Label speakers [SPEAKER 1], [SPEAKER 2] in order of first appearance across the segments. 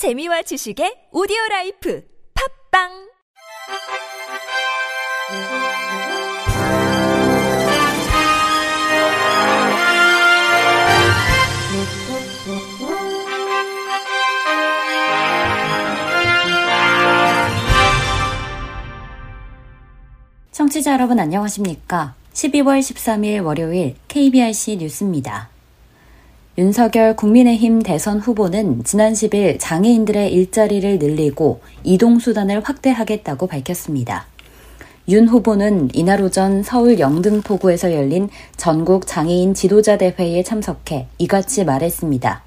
[SPEAKER 1] 재미와 지식의 오디오 라이프 팝빵
[SPEAKER 2] 청취자 여러분 안녕하십니까? 12월 13일 월요일 KBRC 뉴스입니다. 윤석열 국민의힘 대선 후보는 지난 10일 장애인들의 일자리를 늘리고 이동수단을 확대하겠다고 밝혔습니다. 윤 후보는 이날 오전 서울 영등포구에서 열린 전국 장애인 지도자 대회에 참석해 이같이 말했습니다.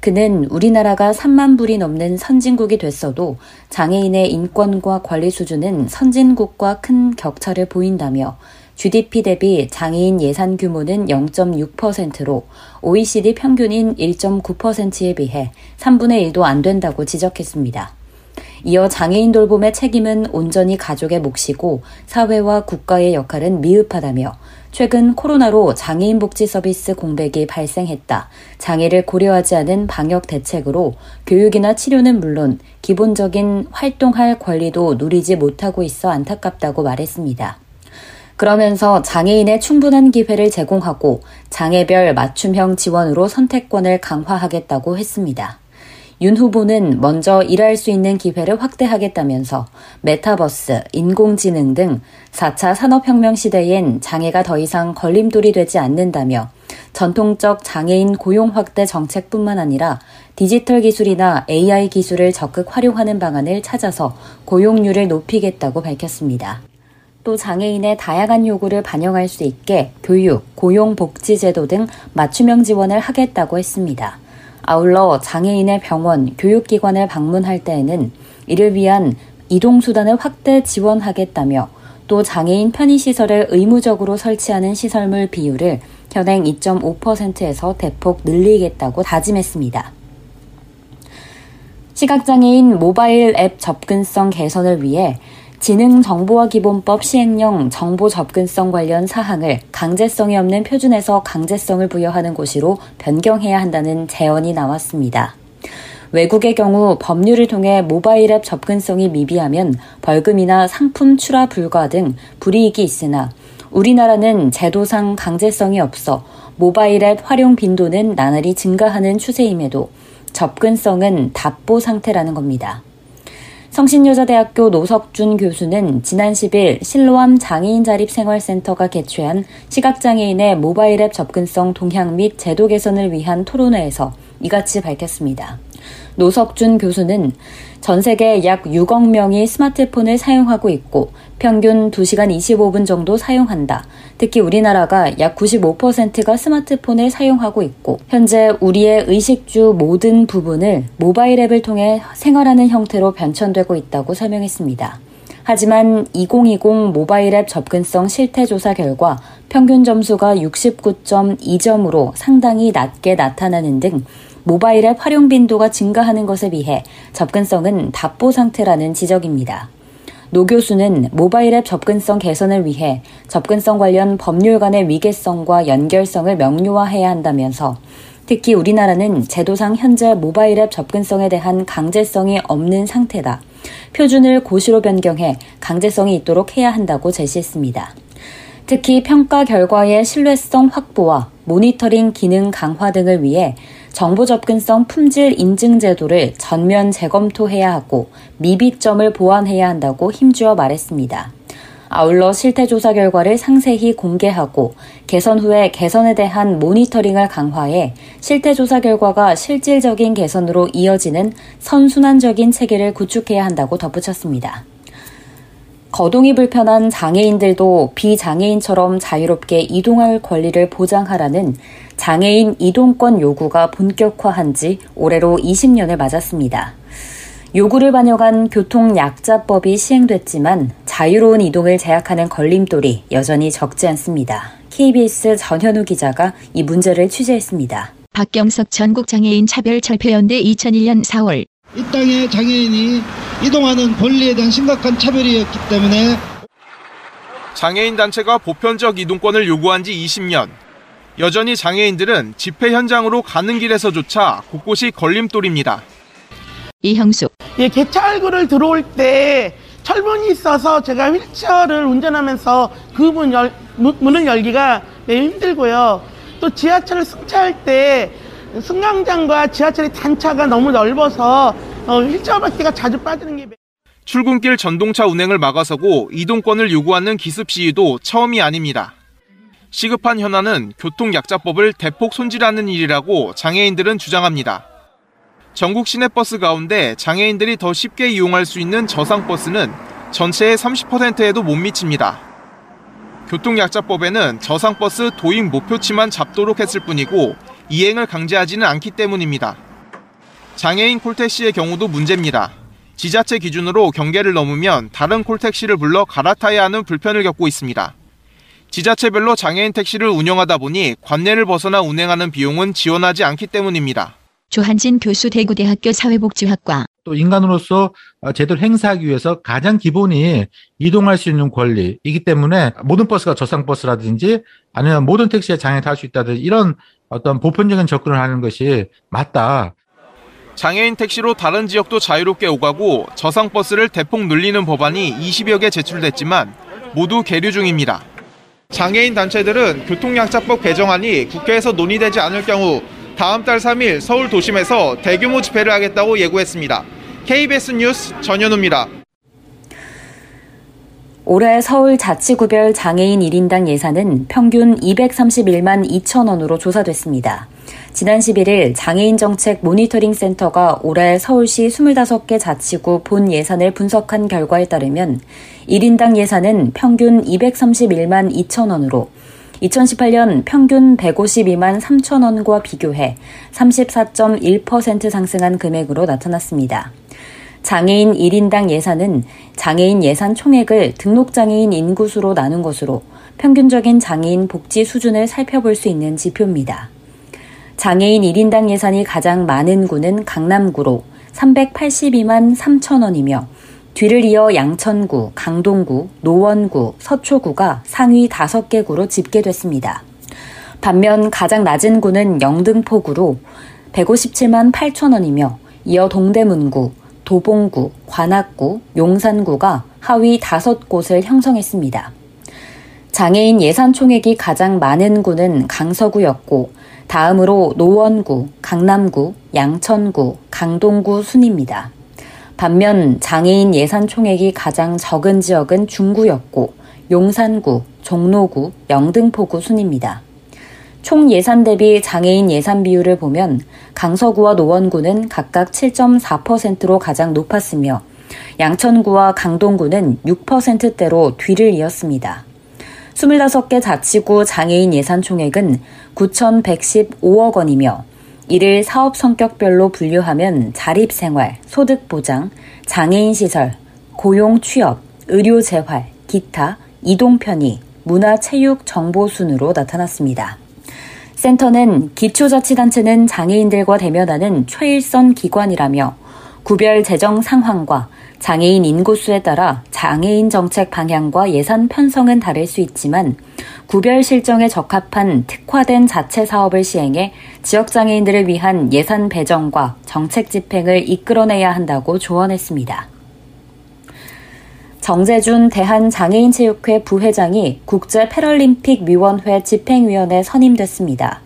[SPEAKER 2] 그는 우리나라가 3만 불이 넘는 선진국이 됐어도 장애인의 인권과 관리 수준은 선진국과 큰 격차를 보인다며 GDP 대비 장애인 예산 규모는 0.6%로 OECD 평균인 1.9%에 비해 3분의 1도 안 된다고 지적했습니다. 이어 장애인 돌봄의 책임은 온전히 가족의 몫이고 사회와 국가의 역할은 미흡하다며 최근 코로나로 장애인 복지 서비스 공백이 발생했다. 장애를 고려하지 않은 방역 대책으로 교육이나 치료는 물론 기본적인 활동할 권리도 누리지 못하고 있어 안타깝다고 말했습니다. 그러면서 장애인의 충분한 기회를 제공하고 장애별 맞춤형 지원으로 선택권을 강화하겠다고 했습니다. 윤 후보는 먼저 일할 수 있는 기회를 확대하겠다면서 메타버스, 인공지능 등 4차 산업혁명 시대엔 장애가 더 이상 걸림돌이 되지 않는다며 전통적 장애인 고용 확대 정책뿐만 아니라 디지털 기술이나 AI 기술을 적극 활용하는 방안을 찾아서 고용률을 높이겠다고 밝혔습니다. 또 장애인의 다양한 요구를 반영할 수 있게 교육, 고용복지제도 등 맞춤형 지원을 하겠다고 했습니다. 아울러 장애인의 병원, 교육기관을 방문할 때에는 이를 위한 이동수단을 확대 지원하겠다며 또 장애인 편의시설을 의무적으로 설치하는 시설물 비율을 현행 2.5%에서 대폭 늘리겠다고 다짐했습니다. 시각장애인 모바일 앱 접근성 개선을 위해 지능정보화기본법 시행령 정보 접근성 관련 사항을 강제성이 없는 표준에서 강제성을 부여하는 곳으로 변경해야 한다는 제언이 나왔습니다. 외국의 경우 법률을 통해 모바일 앱 접근성이 미비하면 벌금이나 상품 출하 불가 등 불이익이 있으나 우리나라는 제도상 강제성이 없어 모바일 앱 활용 빈도는 나날이 증가하는 추세임에도 접근성은 답보 상태라는 겁니다. 성신여자대학교 노석준 교수는 지난 10일 실로암 장애인 자립 생활센터가 개최한 시각장애인의 모바일 앱 접근성 동향 및 제도 개선을 위한 토론회에서 이같이 밝혔습니다. 노석준 교수는 전 세계 약 6억 명이 스마트폰을 사용하고 있고 평균 2시간 25분 정도 사용한다. 특히 우리나라가 약 95%가 스마트폰을 사용하고 있고 현재 우리의 의식주 모든 부분을 모바일 앱을 통해 생활하는 형태로 변천되고 있다고 설명했습니다. 하지만 2020 모바일 앱 접근성 실태 조사 결과 평균 점수가 69.2점으로 상당히 낮게 나타나는 등 모바일 앱 활용 빈도가 증가하는 것에 비해 접근성은 답보 상태라는 지적입니다. 노 교수는 모바일 앱 접근성 개선을 위해 접근성 관련 법률 간의 위계성과 연결성을 명료화해야 한다면서 특히 우리나라는 제도상 현재 모바일 앱 접근성에 대한 강제성이 없는 상태다. 표준을 고시로 변경해 강제성이 있도록 해야 한다고 제시했습니다. 특히 평가 결과의 신뢰성 확보와 모니터링 기능 강화 등을 위해 정보 접근성 품질 인증 제도를 전면 재검토해야 하고 미비점을 보완해야 한다고 힘주어 말했습니다. 아울러 실태조사 결과를 상세히 공개하고 개선 후에 개선에 대한 모니터링을 강화해 실태조사 결과가 실질적인 개선으로 이어지는 선순환적인 체계를 구축해야 한다고 덧붙였습니다. 거동이 불편한 장애인들도 비장애인처럼 자유롭게 이동할 권리를 보장하라는 장애인 이동권 요구가 본격화한 지 올해로 20년을 맞았습니다. 요구를 반영한 교통약자법이 시행됐지만 자유로운 이동을 제약하는 걸림돌이 여전히 적지 않습니다. KBS 전현우 기자가 이 문제를 취재했습니다.
[SPEAKER 3] 박경석 전국장애인 차별철폐연대 2001년 4월
[SPEAKER 4] 이 땅에 장애인이 이동하는 권리에 대한 심각한 차별이었기 때문에
[SPEAKER 5] 장애인 단체가 보편적 이동권을 요구한 지 20년. 여전히 장애인들은 집회 현장으로 가는 길에서조차 곳곳이 걸림돌입니다.
[SPEAKER 3] 이형숙.
[SPEAKER 6] 예, 개찰구를 들어올 때 철문이 있어서 제가 휠체어를 운전하면서 그 문 열, 문을 열기가 매우 힘들고요. 또 지하철을 승차할 때 승강장과 지하철의 단차가 너무 넓어서 어, 휠체어 바퀴가 자주 빠지는 게
[SPEAKER 5] 출근길 전동차 운행을 막아서고 이동권을 요구하는 기습 시위도 처음이 아닙니다. 시급한 현안은 교통약자법을 대폭 손질하는 일이라고 장애인들은 주장합니다. 전국 시내버스 가운데 장애인들이 더 쉽게 이용할 수 있는 저상버스는 전체의 30%에도 못 미칩니다. 교통약자법에는 저상버스 도입 목표치만 잡도록 했을 뿐이고 이행을 강제하지는 않기 때문입니다. 장애인 콜택시의 경우도 문제입니다. 지자체 기준으로 경계를 넘으면 다른 콜택시를 불러 갈아타야 하는 불편을 겪고 있습니다. 지자체별로 장애인 택시를 운영하다 보니 관내를 벗어나 운행하는 비용은 지원하지 않기 때문입니다.
[SPEAKER 3] 조한진 교수 대구대학교 사회복지학과
[SPEAKER 7] 또 인간으로서 제대로 행사하기 위해서 가장 기본이 이동할 수 있는 권리이기 때문에 모든 버스가 저상버스라든지 아니면 모든 택시에 장애 탈 수 있다든지 이런 어떤 보편적인 접근을 하는 것이 맞다.
[SPEAKER 5] 장애인 택시로 다른 지역도 자유롭게 오가고 저상버스를 대폭 늘리는 법안이 20여 개 제출됐지만 모두 계류 중입니다. 장애인 단체들은 교통약자법 개정안이 국회에서 논의되지 않을 경우 다음 달 3일 서울 도심에서 대규모 집회를 하겠다고 예고했습니다. KBS 뉴스 전현우입니다.
[SPEAKER 2] 올해 서울 자치구별 장애인 1인당 예산은 평균 231만 2천 원으로 조사됐습니다. 지난 11일 장애인 정책 모니터링 센터가 올해 서울시 25개 자치구 본 예산을 분석한 결과에 따르면 1인당 예산은 평균 231만 2천 원으로 2018년 평균 152만 3천 원과 비교해 34.1% 상승한 금액으로 나타났습니다. 장애인 1인당 예산은 장애인 예산 총액을 등록장애인 인구수로 나눈 것으로 평균적인 장애인 복지 수준을 살펴볼 수 있는 지표입니다. 장애인 1인당 예산이 가장 많은 구는 강남구로 382만 3천 원이며 뒤를 이어 양천구, 강동구, 노원구, 서초구가 상위 5개 구로 집계됐습니다. 반면 가장 낮은 구는 영등포구로 157만 8천 원이며 이어 동대문구, 도봉구, 관악구, 용산구가 하위 5곳을 형성했습니다. 장애인 예산 총액이 가장 많은 구는 강서구였고 다음으로 노원구, 강남구, 양천구, 강동구 순입니다. 반면 장애인 예산 총액이 가장 적은 지역은 중구였고 용산구, 종로구, 영등포구 순입니다. 총 예산 대비 장애인 예산 비율을 보면 강서구와 노원구는 각각 7.4%로 가장 높았으며 양천구와 강동구는 6%대로 뒤를 이었습니다. 25개 자치구 장애인 예산 총액은 9,115억 원이며 이를 사업 성격별로 분류하면 자립생활, 소득보장, 장애인 시설, 고용 취업, 의료 재활, 기타, 이동 편의, 문화체육 정보 순으로 나타났습니다. 센터는 기초자치단체는 장애인들과 대면하는 최일선 기관이라며 구별 재정 상황과 장애인 인구수에 따라 장애인 정책 방향과 예산 편성은 다를 수 있지만 구별 실정에 적합한 특화된 자체 사업을 시행해 지역 장애인들을 위한 예산 배정과 정책 집행을 이끌어내야 한다고 조언했습니다. 정재준 대한장애인체육회 부회장이 국제패럴림픽위원회 집행위원회 선임됐습니다.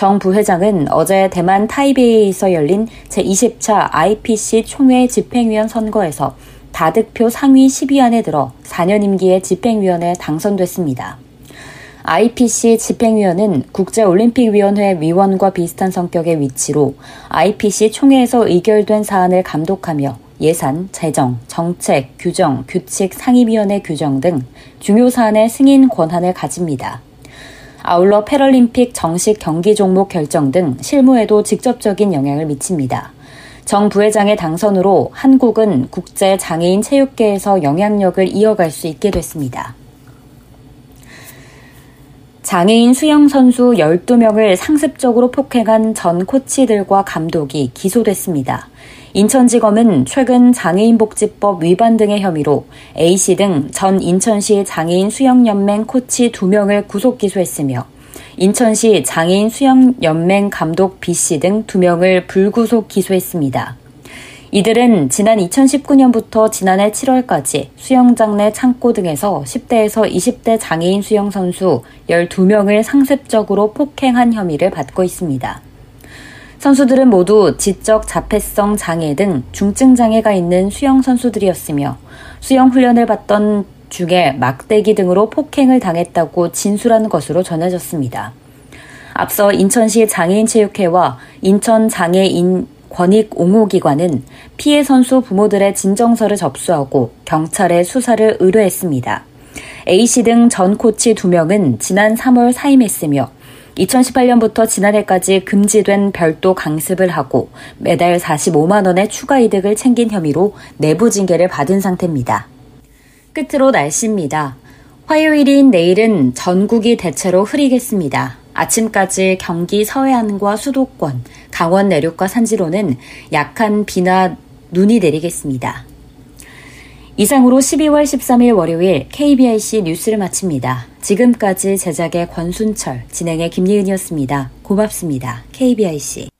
[SPEAKER 2] 정 부회장은 어제 대만 타이베이에서 열린 제20차 IPC 총회 집행위원 선거에서 다득표 상위 10위 안에 들어 4년 임기의 집행위원에 당선됐습니다. IPC 집행위원은 국제올림픽위원회 위원과 비슷한 성격의 위치로 IPC 총회에서 의결된 사안을 감독하며 예산, 재정, 정책, 규정, 규칙 상임위원회 규정 등 중요 사안의 승인 권한을 가집니다. 아울러 패럴림픽 정식 경기 종목 결정 등 실무에도 직접적인 영향을 미칩니다. 정 부회장의 당선으로 한국은 국제 장애인 체육계에서 영향력을 이어갈 수 있게 됐습니다. 장애인 수영 선수 12명을 상습적으로 폭행한 전 코치들과 감독이 기소됐습니다. 인천지검은 최근 장애인복지법 위반 등의 혐의로 A씨 등 전 인천시 장애인 수영연맹 코치 2명을 구속 기소했으며 인천시 장애인 수영연맹 감독 B씨 등 2명을 불구속 기소했습니다. 이들은 지난 2019년부터 지난해 7월까지 수영장 내 창고 등에서 10대에서 20대 장애인 수영 선수 12명을 상습적으로 폭행한 혐의를 받고 있습니다. 선수들은 모두 지적 자폐성 장애 등 중증 장애가 있는 수영 선수들이었으며 수영 훈련을 받던 중에 막대기 등으로 폭행을 당했다고 진술한 것으로 전해졌습니다. 앞서 인천시 장애인체육회와 인천장애인 권익 옹호기관은 피해 선수 부모들의 진정서를 접수하고 경찰에 수사를 의뢰했습니다. A씨 등 전 코치 2명은 지난 3월 사임했으며 2018년부터 지난해까지 금지된 별도 강습을 하고 매달 45만 원의 추가 이득을 챙긴 혐의로 내부 징계를 받은 상태입니다. 끝으로 날씨입니다. 화요일인 내일은 전국이 대체로 흐리겠습니다. 아침까지 경기 서해안과 수도권, 강원 내륙과 산지로는 약한 비나 눈이 내리겠습니다. 이상으로 12월 13일 월요일 KBIC 뉴스를 마칩니다. 지금까지 제작의 권순철, 진행의 김예은이었습니다. 고맙습니다. KBIC.